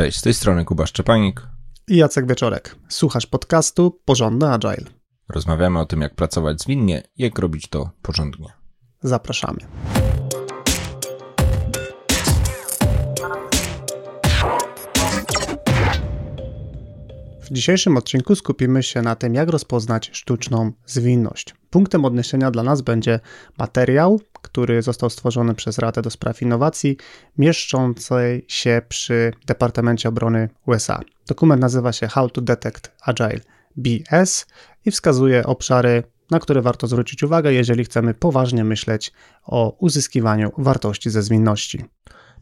Cześć, z tej strony Kuba Szczepanik i Jacek Wieczorek. Słuchasz podcastu Porządny Agile. Rozmawiamy o tym, jak pracować zwinnie jak robić to porządnie. Zapraszamy. W dzisiejszym odcinku skupimy się na tym, jak rozpoznać sztuczną zwinność. Punktem odniesienia dla nas będzie materiał, który został stworzony przez Radę do Spraw Innowacji, mieszczącej się przy Departamencie Obrony USA. Dokument nazywa się How to Detect Agile BS i wskazuje obszary, na które warto zwrócić uwagę, jeżeli chcemy poważnie myśleć o uzyskiwaniu wartości ze zwinności.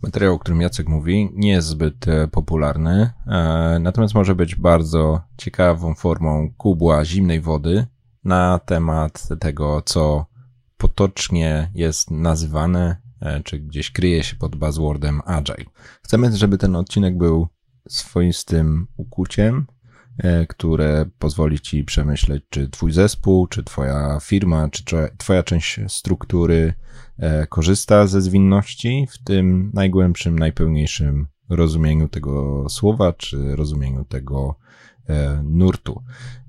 Materiał, o którym Jacek mówi, nie jest zbyt e, popularny, e, natomiast może być bardzo ciekawą formą kubła zimnej wody na temat tego, co potocznie jest nazywane, e, czy gdzieś kryje się pod buzzwordem Agile. Chcemy, żeby ten odcinek był swoistym ukuciem, które pozwoli ci przemyśleć, czy twój zespół, czy twoja firma, czy twoja część struktury korzysta ze zwinności w tym najgłębszym, najpełniejszym rozumieniu tego słowa, czy rozumieniu tego e, nurtu.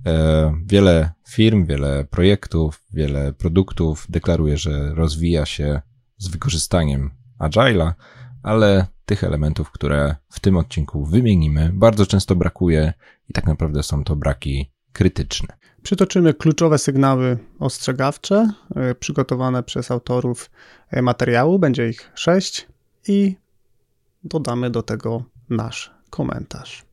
E, wiele firm, wiele projektów, wiele produktów deklaruje, że rozwija się z wykorzystaniem Agile'a, ale tych elementów, które w tym odcinku wymienimy, bardzo często brakuje i tak naprawdę są to braki krytyczne. Przytoczymy kluczowe sygnały ostrzegawcze e, przygotowane przez autorów e, materiału. Będzie ich sześć i dodamy do tego nasz komentarz.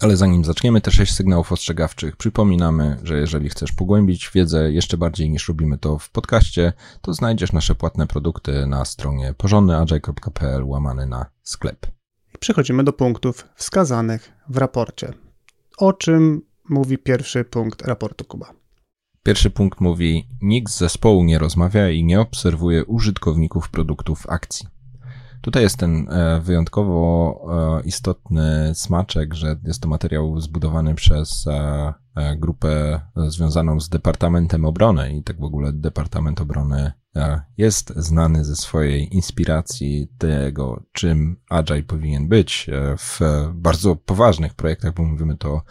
Ale zanim zaczniemy te sześć sygnałów ostrzegawczych, przypominamy, że jeżeli chcesz pogłębić wiedzę jeszcze bardziej niż robimy to w podcaście, to znajdziesz nasze płatne produkty na stronie porządnyagile.pl łamany na sklep. I przechodzimy do punktów wskazanych w raporcie. O czym mówi pierwszy punkt raportu Kuba. Pierwszy punkt mówi: Nikt z zespołu nie rozmawia i nie obserwuje użytkowników produktów akcji. Tutaj jest ten e, wyjątkowo e, istotny smaczek, że jest to materiał zbudowany przez e, grupę związaną z Departamentem Obrony i tak w ogóle Departament Obrony jest znany ze swojej inspiracji tego, czym Agile powinien być w bardzo poważnych projektach, bo mówimy to o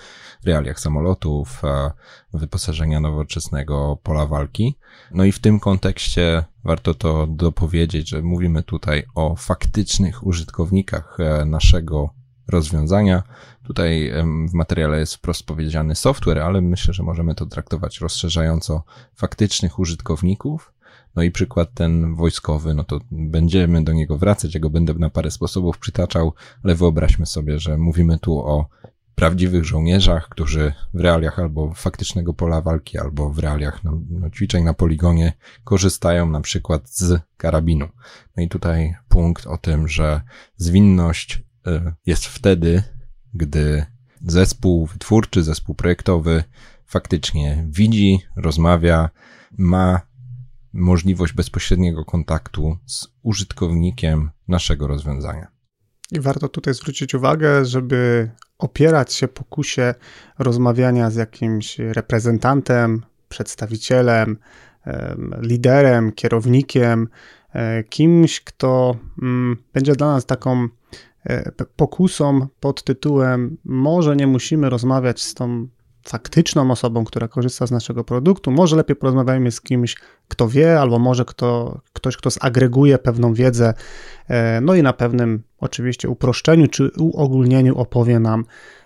realiach samolotów, wyposażenia nowoczesnego pola walki. No i w tym kontekście warto to dopowiedzieć, że mówimy tutaj o faktycznych użytkownikach e, naszego rozwiązania. Tutaj w materiale jest wprost powiedziany software, ale myślę, że możemy to traktować rozszerzająco faktycznych użytkowników. No i przykład ten wojskowy, no to będziemy do niego wracać, ja go będę na parę sposobów przytaczał, ale wyobraźmy sobie, że mówimy tu o prawdziwych żołnierzach, którzy w realiach albo faktycznego pola walki, albo w realiach no, no, ćwiczeń na poligonie korzystają na przykład z karabinu. No i tutaj punkt o tym, że zwinność y, jest wtedy, gdy zespół wytwórczy, zespół projektowy faktycznie widzi, rozmawia, ma możliwość bezpośredniego kontaktu z użytkownikiem naszego rozwiązania. I warto tutaj zwrócić uwagę, żeby opierać się pokusie rozmawiania z jakimś reprezentantem, przedstawicielem, liderem, kierownikiem, e, kimś, kto mm, będzie dla nas taką e, pokusą pod tytułem może nie musimy rozmawiać z tą faktyczną osobą, która korzysta z naszego produktu, może lepiej porozmawiajmy z kimś, kto wie, albo może kto, ktoś, kto zagreguje pewną wiedzę, e, no i na pewnym oczywiście uproszczeniu czy uogólnieniu opowie nam,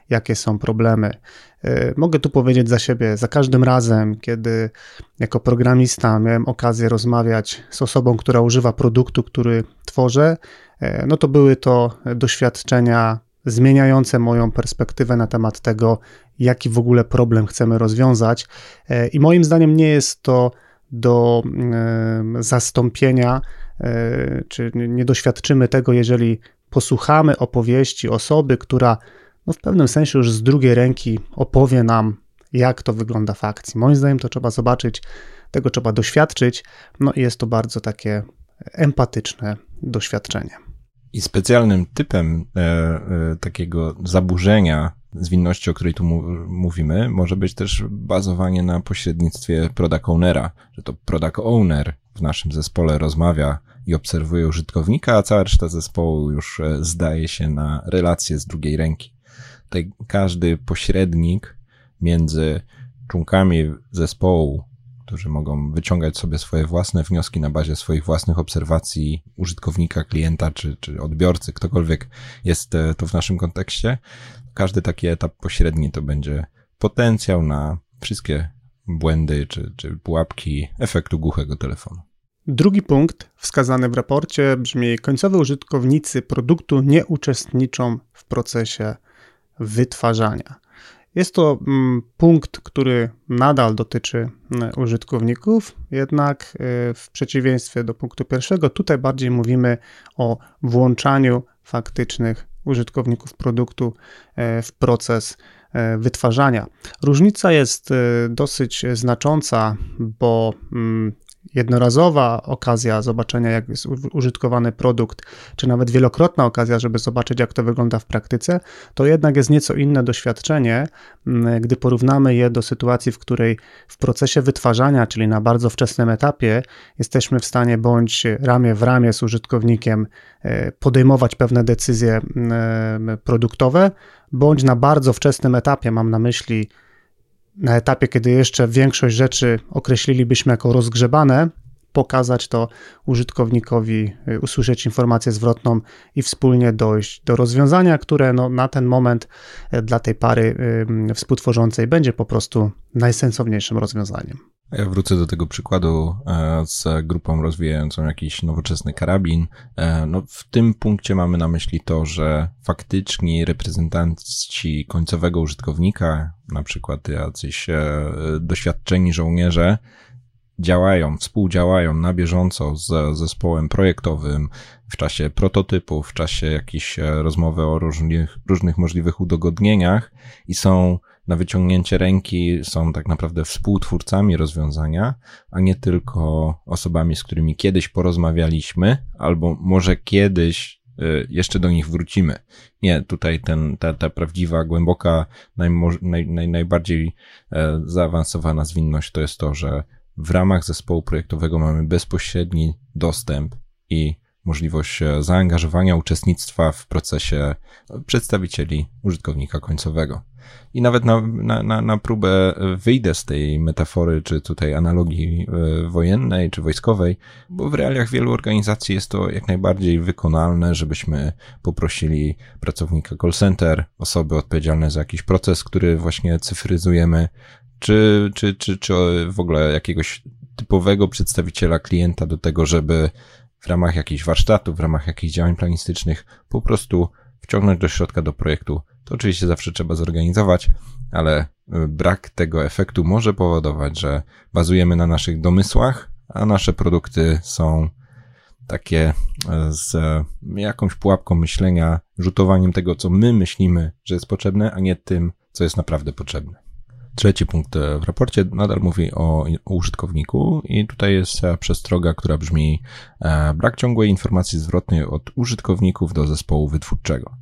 jakie są problemy. E, mogę tu powiedzieć za siebie, za każdym razem, kiedy jako programista miałem okazję rozmawiać z osobą, która używa produktu, który tworzę, e, no to były to doświadczenia zmieniające moją perspektywę na temat tego, jaki w ogóle problem chcemy rozwiązać. E, I moim zdaniem nie jest to do e, zastąpienia, e, czy nie doświadczymy tego, jeżeli posłuchamy opowieści osoby, która no w pewnym sensie już z drugiej ręki opowie nam, jak to wygląda w akcji. Moim zdaniem to trzeba zobaczyć, tego trzeba doświadczyć, no i jest to bardzo takie empatyczne doświadczenie. I specjalnym typem e, e, takiego zaburzenia zwinności, o której tu mówimy, może być też bazowanie na pośrednictwie product ownera, że to product owner w naszym zespole rozmawia i obserwuje użytkownika, a cała reszta zespołu już e, zdaje się na relacje z drugiej ręki. Tutaj każdy pośrednik między członkami zespołu, którzy mogą wyciągać sobie swoje własne wnioski na bazie swoich własnych obserwacji użytkownika, klienta czy, czy odbiorcy, ktokolwiek jest e, to w naszym kontekście. Każdy taki etap pośredni to będzie potencjał na wszystkie błędy czy, czy pułapki efektu głuchego telefonu. Drugi punkt wskazany w raporcie brzmi: końcowi użytkownicy produktu nie uczestniczą w procesie wytwarzania. Jest to mm, punkt, który nadal dotyczy mm, użytkowników, jednak y, w przeciwieństwie do punktu pierwszego, tutaj bardziej mówimy o włączaniu faktycznych użytkowników produktu e, w proces e, wytwarzania. Różnica jest y, dosyć znacząca, bo mm, jednorazowa okazja zobaczenia, jak jest użytkowany produkt, czy nawet wielokrotna okazja, żeby zobaczyć, jak to wygląda w praktyce, to jednak jest nieco inne doświadczenie, mm, gdy porównamy je do sytuacji, w której w procesie wytwarzania, czyli na bardzo wczesnym etapie, jesteśmy w stanie bądź ramię w ramię z użytkownikiem e, podejmować pewne decyzje mm, produktowe, bądź na bardzo wczesnym etapie, mam na myśli na etapie, kiedy jeszcze większość rzeczy określilibyśmy jako rozgrzebane, pokazać to użytkownikowi, y, usłyszeć informację zwrotną i wspólnie dojść do rozwiązania, które no, na ten moment y, dla tej pary współtworzącej będzie po prostu najsensowniejszym rozwiązaniem. Ja wrócę do tego przykładu e, z grupą rozwijającą jakiś nowoczesny karabin. E, no, w tym punkcie mamy na myśli to, że faktyczni reprezentanci końcowego użytkownika, na przykład jacyś e, doświadczeni żołnierze, działają, współdziałają na bieżąco z zespołem projektowym w czasie prototypów, w czasie jakiejś rozmowy o różnych, różnych możliwych udogodnieniach i są na wyciągnięcie ręki są tak naprawdę współtwórcami rozwiązania, a nie tylko osobami, z którymi kiedyś porozmawialiśmy, albo może kiedyś y, jeszcze do nich wrócimy. Nie, tutaj ten, ta, ta prawdziwa, głęboka, naj, naj, najbardziej e, zaawansowana zwinność to jest to, że w ramach zespołu projektowego mamy bezpośredni dostęp i możliwość e, zaangażowania uczestnictwa w procesie przedstawicieli użytkownika końcowego. I nawet na, na, na, na próbę wyjdę z tej metafory, czy tutaj analogii e, wojennej, czy wojskowej, bo w realiach wielu organizacji jest to jak najbardziej wykonalne, żebyśmy poprosili pracownika call center, osoby odpowiedzialne za jakiś proces, który właśnie cyfryzujemy, czy, czy, czy, czy w ogóle jakiegoś typowego przedstawiciela klienta do tego, żeby w ramach jakichś warsztatów, w ramach jakichś działań planistycznych po prostu wciągnąć do środka do projektu. To oczywiście zawsze trzeba zorganizować, ale y, brak tego efektu może powodować, że bazujemy na naszych domysłach, a nasze produkty są takie y, z jakąś pułapką myślenia, rzutowaniem tego, co my myślimy, że jest potrzebne, a nie tym, co jest naprawdę potrzebne. Trzeci punkt w raporcie nadal mówi o, użytkowniku i tutaj jest przestroga, która brzmi e, brak ciągłej informacji zwrotnej od użytkowników do zespołu wytwórczego.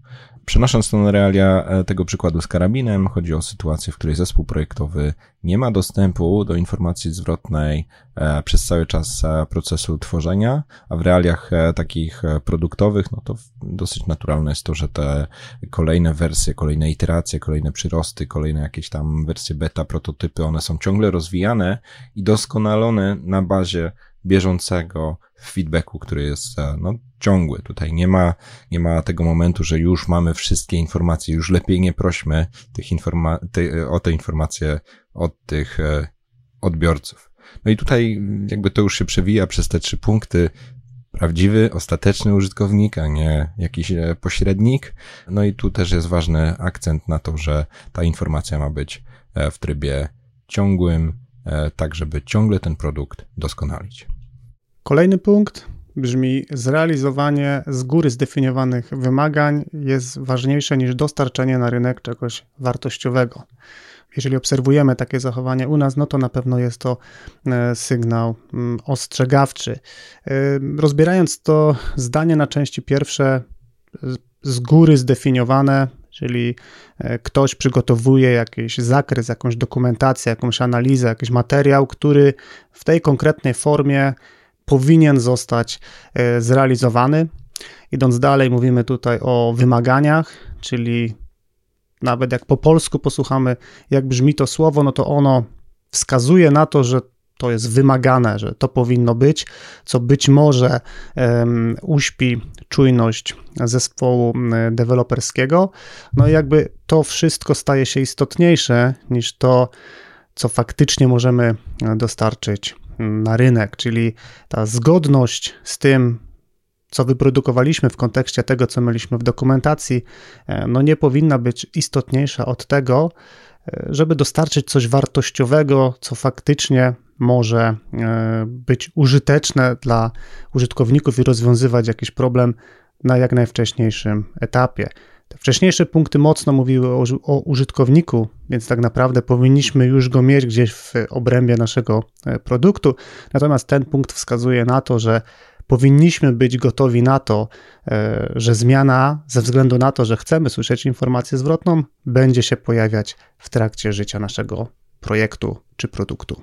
Przenosząc to na realia e, tego przykładu z karabinem, chodzi o sytuację, w której zespół projektowy nie ma dostępu do informacji zwrotnej e, przez cały czas e, procesu tworzenia, a w realiach takich produktowych, no to dosyć naturalne jest to, że te kolejne wersje, kolejne iteracje, kolejne przyrosty, kolejne jakieś tam wersje beta, prototypy, one są ciągle rozwijane i doskonalone na bazie bieżącego feedbacku, który jest e, no, ciągły. Tutaj nie ma, nie ma tego momentu, że już mamy wszystkie informacje, już lepiej nie prośmy tych informa- te, o te informacje od tych e, odbiorców. No i tutaj jakby to już się przewija przez te trzy punkty. Prawdziwy, ostateczny użytkownik, a nie jakiś e, pośrednik. No i tu też jest ważny akcent na to, że ta informacja ma być w trybie ciągłym, tak żeby ciągle ten produkt doskonalić. Kolejny punkt brzmi: zrealizowanie z góry zdefiniowanych wymagań jest ważniejsze niż dostarczenie na rynek czegoś wartościowego. Jeżeli obserwujemy takie zachowanie u nas, no to na pewno jest to e, sygnał mm, ostrzegawczy. E, rozbierając to zdanie na części pierwsze, z góry zdefiniowane, czyli e, ktoś przygotowuje jakiś zakres, jakąś dokumentację, jakąś analizę, jakiś materiał, który w tej konkretnej formie powinien zostać e, zrealizowany. Idąc dalej, mówimy tutaj o wymaganiach, czyli nawet jak po polsku posłuchamy, jak brzmi to słowo, no to ono wskazuje na to, że to jest wymagane, że to powinno być, co być może um, uśpi czujność zespołu deweloperskiego. No i jakby to wszystko staje się istotniejsze niż to, co faktycznie możemy dostarczyć na rynek, czyli ta zgodność z tym, co wyprodukowaliśmy w kontekście tego, co mieliśmy w dokumentacji, e, no nie powinna być istotniejsza od tego, e, żeby dostarczyć coś wartościowego, co faktycznie może e, być użyteczne dla użytkowników i rozwiązywać jakiś problem na jak najwcześniejszym etapie. Te wcześniejsze punkty mocno mówiły o, o, użytkowniku, więc tak naprawdę powinniśmy już go mieć gdzieś w obrębie naszego produktu. Natomiast ten punkt wskazuje na to, że powinniśmy być gotowi na to, e, że zmiana, ze względu na to, że chcemy słyszeć informację zwrotną, będzie się pojawiać w trakcie życia naszego projektu czy produktu.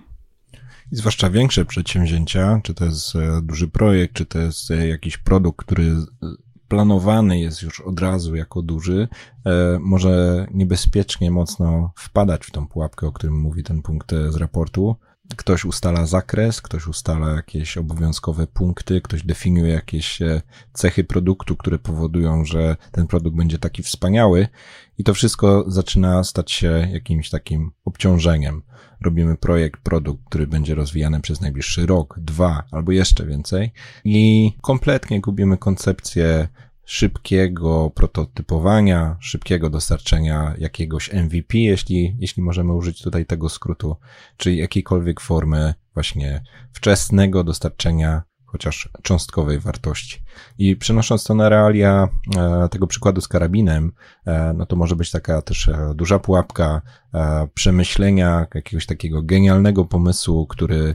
I zwłaszcza większe przedsięwzięcia, czy to jest e, duży projekt, czy to jest e, jakiś produkt, który planowany jest już od razu jako duży, może niebezpiecznie mocno wpadać w tą pułapkę, o którym mówi ten punkt z raportu, Ktoś ustala zakres, ktoś ustala jakieś obowiązkowe punkty, ktoś definiuje jakieś e, cechy produktu, które powodują, że ten produkt będzie taki wspaniały i to wszystko zaczyna stać się jakimś takim obciążeniem. Robimy projekt, produkt, który będzie rozwijany przez najbliższy rok, dwa albo jeszcze więcej i kompletnie gubimy koncepcję szybkiego prototypowania, szybkiego dostarczenia jakiegoś MVP, jeśli, jeśli możemy użyć tutaj tego skrótu, czyli jakiejkolwiek formy właśnie wczesnego dostarczenia chociaż cząstkowej wartości. I przenosząc to na realia e, tego przykładu z karabinem, e, no to może być taka też e, duża pułapka przemyślenia jakiegoś takiego genialnego pomysłu, który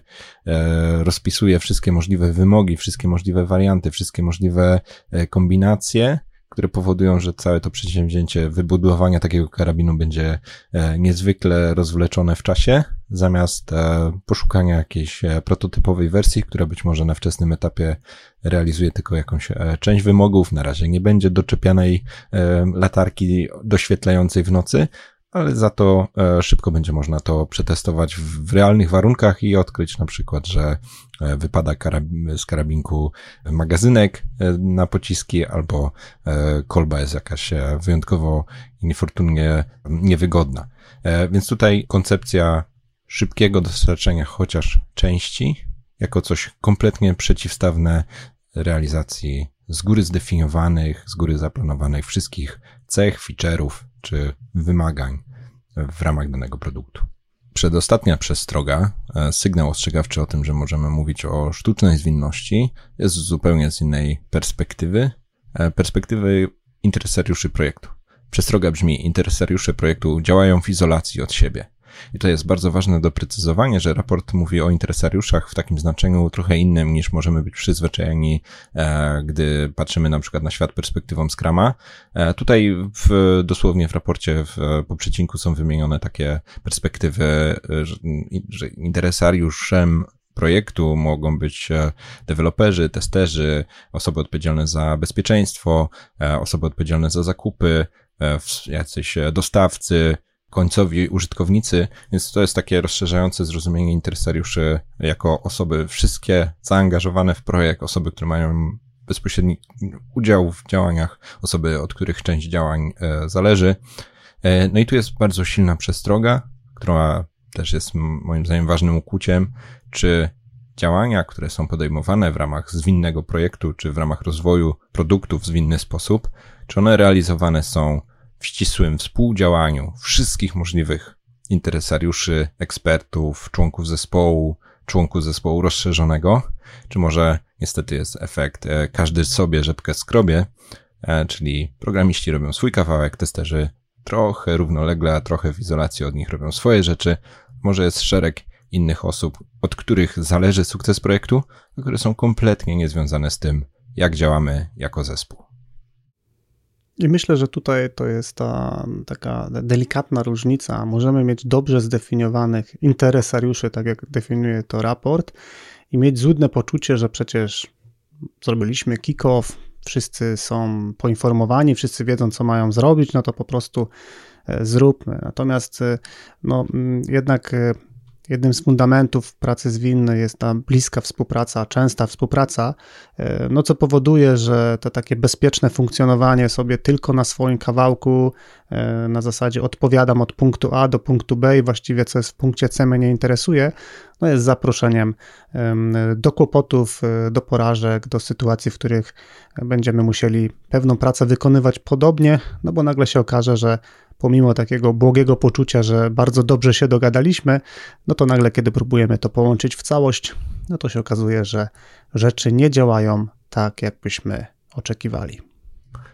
rozpisuje wszystkie możliwe wymogi, wszystkie możliwe warianty, wszystkie możliwe kombinacje, które powodują, że całe to przedsięwzięcie wybudowania takiego karabinu będzie niezwykle rozwleczone w czasie, zamiast e, poszukania jakiejś e, prototypowej wersji, która być może na wczesnym etapie realizuje tylko jakąś część wymogów, na razie nie będzie doczepianej latarki doświetlającej w nocy, ale za to e, szybko będzie można to przetestować w realnych warunkach i odkryć na przykład, że e, wypada z karabinku magazynek e, na pociski albo kolba jest jakaś wyjątkowo niefortunnie niewygodna. Więc tutaj koncepcja szybkiego dostarczenia chociaż części jako coś kompletnie przeciwstawne realizacji z góry zdefiniowanych, z góry zaplanowanych wszystkich cech, feature'ów czy wymagań w ramach danego produktu. Przedostatnia przestroga, e, sygnał ostrzegawczy o tym, że możemy mówić o sztucznej zwinności, jest zupełnie z innej perspektywy, e, perspektywy interesariuszy projektu. Przestroga brzmi: interesariusze projektu działają w izolacji od siebie. I to jest bardzo ważne doprecyzowanie, że raport mówi o interesariuszach w takim znaczeniu trochę innym niż możemy być przyzwyczajeni, e, gdy patrzymy na przykład na świat perspektywą Scrama. E, tutaj w, dosłownie w raporcie w, po przecinku są wymienione takie perspektywy, e, że, że interesariuszem projektu mogą być deweloperzy, testerzy, osoby odpowiedzialne za bezpieczeństwo, osoby odpowiedzialne za zakupy, jacyś dostawcy, końcowi użytkownicy, więc to jest takie rozszerzające zrozumienie interesariuszy jako osoby wszystkie zaangażowane w projekt, osoby, które mają bezpośredni udział w działaniach, osoby, od których część działań e, zależy. E, no i tu jest bardzo silna przestroga, która też jest moim zdaniem ważnym ukłuciem, czy działania, które są podejmowane w ramach zwinnego projektu, czy w ramach rozwoju produktów w zwinny sposób, czy one realizowane są w ścisłym współdziałaniu wszystkich możliwych interesariuszy, ekspertów, członków zespołu, członków zespołu rozszerzonego, czy może niestety jest efekt e, każdy sobie rzepkę skrobie, e, czyli programiści robią swój kawałek, testerzy trochę równolegle, a trochę w izolacji od nich robią swoje rzeczy. Może jest szereg innych osób, od których zależy sukces projektu, a które są kompletnie niezwiązane z tym, jak działamy jako zespół. I myślę, że tutaj to jest ta taka delikatna różnica. Możemy mieć dobrze zdefiniowanych interesariuszy, tak jak definiuje to raport, i mieć złudne poczucie, że przecież zrobiliśmy kick-off, wszyscy są poinformowani, wszyscy wiedzą, co mają zrobić, no to po prostu e, zróbmy. Natomiast e, no, mm, jednak e, jednym z fundamentów pracy zwinnej jest ta bliska współpraca, częsta współpraca, no co powoduje, że to takie bezpieczne funkcjonowanie sobie tylko na swoim kawałku, na zasadzie odpowiadam od punktu A do punktu B i właściwie co jest w punkcie C mnie nie interesuje, no jest zaproszeniem do kłopotów, e, do porażek, do sytuacji, w których będziemy musieli pewną pracę wykonywać podobnie, no bo nagle się okaże, że pomimo takiego błogiego poczucia, że bardzo dobrze się dogadaliśmy, no to nagle, kiedy próbujemy to połączyć w całość, no to się okazuje, że rzeczy nie działają tak, jakbyśmy oczekiwali.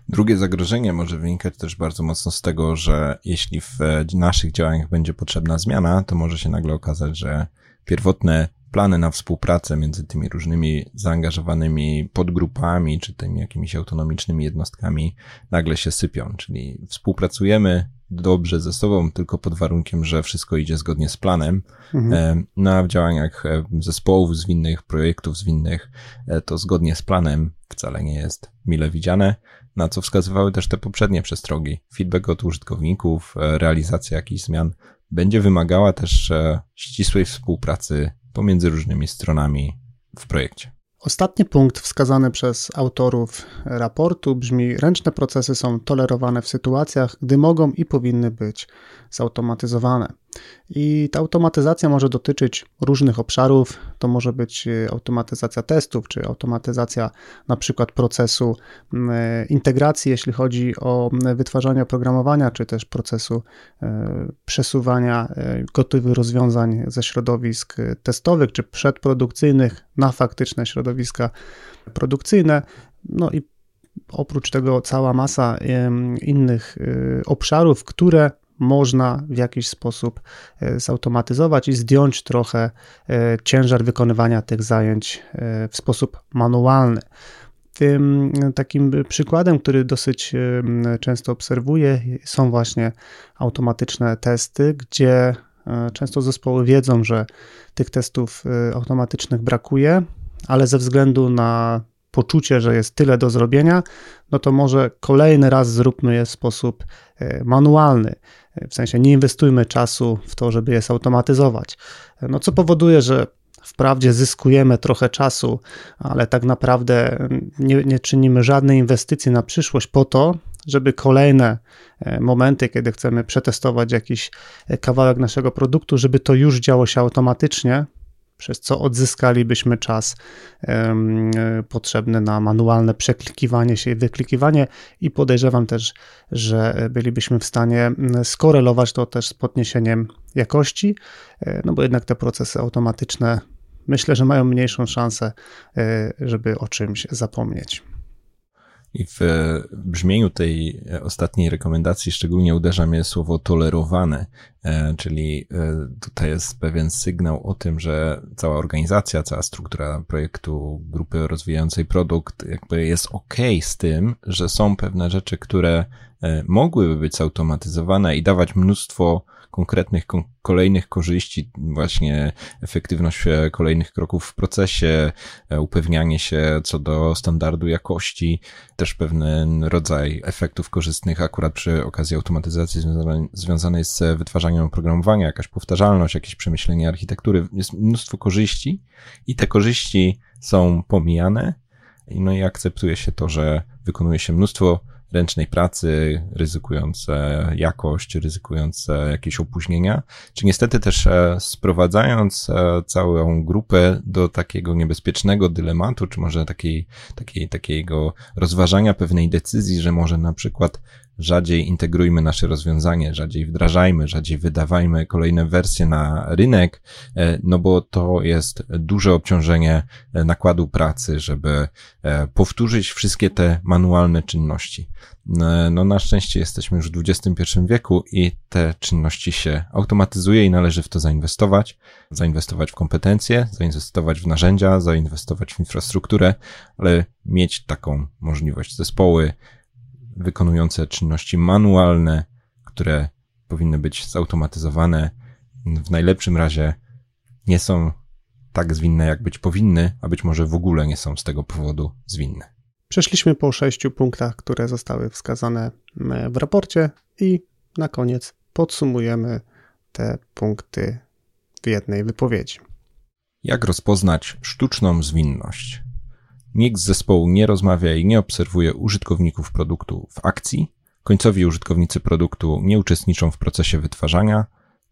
Drugie zagrożenie może wynikać też bardzo mocno z tego, że jeśli w naszych działaniach będzie potrzebna zmiana, to może się nagle okazać, że pierwotne plany na współpracę między tymi różnymi zaangażowanymi podgrupami, czy tymi jakimiś autonomicznymi jednostkami nagle się sypią, czyli współpracujemy dobrze ze sobą, tylko pod warunkiem, że wszystko idzie zgodnie z planem. Mhm. E, Na no, w działaniach e, zespołów zwinnych, projektów zwinnych, e, to zgodnie z planem wcale nie jest mile widziane, na co wskazywały też te poprzednie przestrogi. Feedback od użytkowników, realizacja jakichś zmian będzie wymagała też ścisłej współpracy pomiędzy różnymi stronami w projekcie. Ostatni punkt wskazany przez autorów raportu brzmi: Ręczne procesy są tolerowane w sytuacjach, gdy mogą i powinny być zautomatyzowane. I ta automatyzacja może dotyczyć różnych obszarów. To może być e, automatyzacja testów, czy automatyzacja na przykład procesu e, integracji, jeśli chodzi o wytwarzanie oprogramowania, czy też procesu przesuwania gotowych rozwiązań ze środowisk testowych, czy przedprodukcyjnych na faktyczne środowiska produkcyjne. No i oprócz tego cała masa innych obszarów, które można w jakiś sposób e, zautomatyzować i zdjąć trochę e, ciężar wykonywania tych zajęć e, w sposób manualny. Tym takim przykładem, który dosyć często obserwuję, są właśnie automatyczne testy, gdzie często zespoły wiedzą, że tych testów automatycznych brakuje, ale ze względu na poczucie, że jest tyle do zrobienia, no to może kolejny raz zróbmy je w sposób manualny. W sensie nie inwestujmy czasu w to, żeby je zautomatyzować. No co powoduje, że wprawdzie zyskujemy trochę czasu, ale tak naprawdę nie, nie czynimy żadnej inwestycji na przyszłość po to, żeby kolejne e, momenty, kiedy chcemy przetestować jakiś e, kawałek naszego produktu, żeby to już działo się automatycznie, przez co odzyskalibyśmy czas um, potrzebny na manualne przeklikiwanie się i wyklikiwanie i podejrzewam też, że bylibyśmy w stanie skorelować to też z podniesieniem jakości, e, no bo jednak te procesy automatyczne myślę, że mają mniejszą szansę, e, żeby o czymś zapomnieć. I w brzmieniu tej ostatniej rekomendacji szczególnie uderza mnie słowo tolerowane, e, czyli e, tutaj jest pewien sygnał o tym, że cała organizacja, cała struktura projektu, grupy rozwijającej produkt jakby jest ok z tym, że są pewne rzeczy, które e, mogłyby być zautomatyzowane i dawać mnóstwo konkretnych, kon kolejnych korzyści, właśnie efektywność e, kolejnych kroków w procesie, e, upewnianie się co do standardu jakości, też pewien rodzaj efektów korzystnych akurat przy okazji automatyzacji związanej, związanej z wytwarzaniem oprogramowania, jakaś powtarzalność, jakieś przemyślenie architektury. Jest mnóstwo korzyści i te korzyści są pomijane, no i akceptuje się to, że wykonuje się mnóstwo ręcznej pracy, ryzykujące jakość, ryzykujące jakieś opóźnienia, czy niestety też e, sprowadzając e, całą grupę do takiego niebezpiecznego dylematu, czy może takiej, takiej, takiego rozważania pewnej decyzji, że może na przykład rzadziej integrujmy nasze rozwiązanie, rzadziej wdrażajmy, rzadziej wydawajmy kolejne wersje na rynek, e, no bo to jest duże obciążenie e, nakładu pracy, żeby e, powtórzyć wszystkie te manualne czynności. No na szczęście jesteśmy już w XXI wieku i te czynności się automatyzuje i należy w to zainwestować, zainwestować w kompetencje, zainwestować w narzędzia, zainwestować w infrastrukturę, ale mieć taką możliwość zespoły, wykonujące czynności manualne, które powinny być zautomatyzowane. W najlepszym razie nie są tak zwinne, jak być powinny, a być może w ogóle nie są z tego powodu zwinne. Przeszliśmy po sześciu punktach, które zostały wskazane e, w raporcie i na koniec podsumujemy te punkty w jednej wypowiedzi. Jak rozpoznać sztuczną zwinność? Nikt z zespołu nie rozmawia i nie obserwuje użytkowników produktu w akcji, końcowi użytkownicy produktu nie uczestniczą w procesie wytwarzania,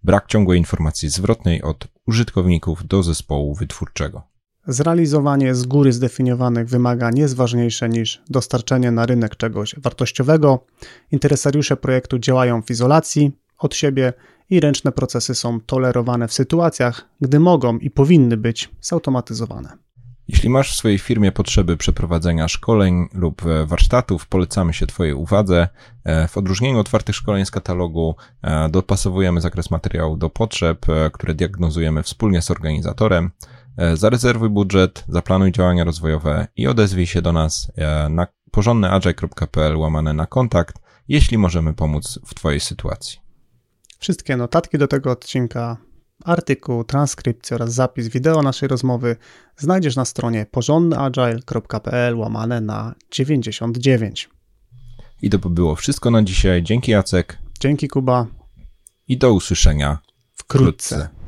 brak ciągłej informacji zwrotnej od użytkowników do zespołu wytwórczego. Zrealizowanie z góry zdefiniowanych wymagań jest ważniejsze niż dostarczenie na rynek czegoś wartościowego. Interesariusze projektu działają w izolacji od siebie i ręczne procesy są tolerowane w sytuacjach, gdy mogą i powinny być zautomatyzowane. Jeśli masz w swojej firmie potrzeby przeprowadzenia szkoleń lub warsztatów, polecamy się Twojej uwadze. E, w odróżnieniu od otwartych szkoleń z katalogu e, dopasowujemy zakres materiału do potrzeb, e, które diagnozujemy wspólnie z organizatorem. Zarezerwuj budżet, zaplanuj działania rozwojowe i odezwij się do nas na porządnyagile.pl łamane na kontakt, jeśli możemy pomóc w Twojej sytuacji. Wszystkie notatki do tego odcinka, artykuł, transkrypcję oraz zapis wideo naszej rozmowy znajdziesz na stronie porządnyagile.pl łamane na 99. I to by było wszystko na dzisiaj. Dzięki Jacek. Dzięki Kuba. I do usłyszenia wkrótce. wkrótce.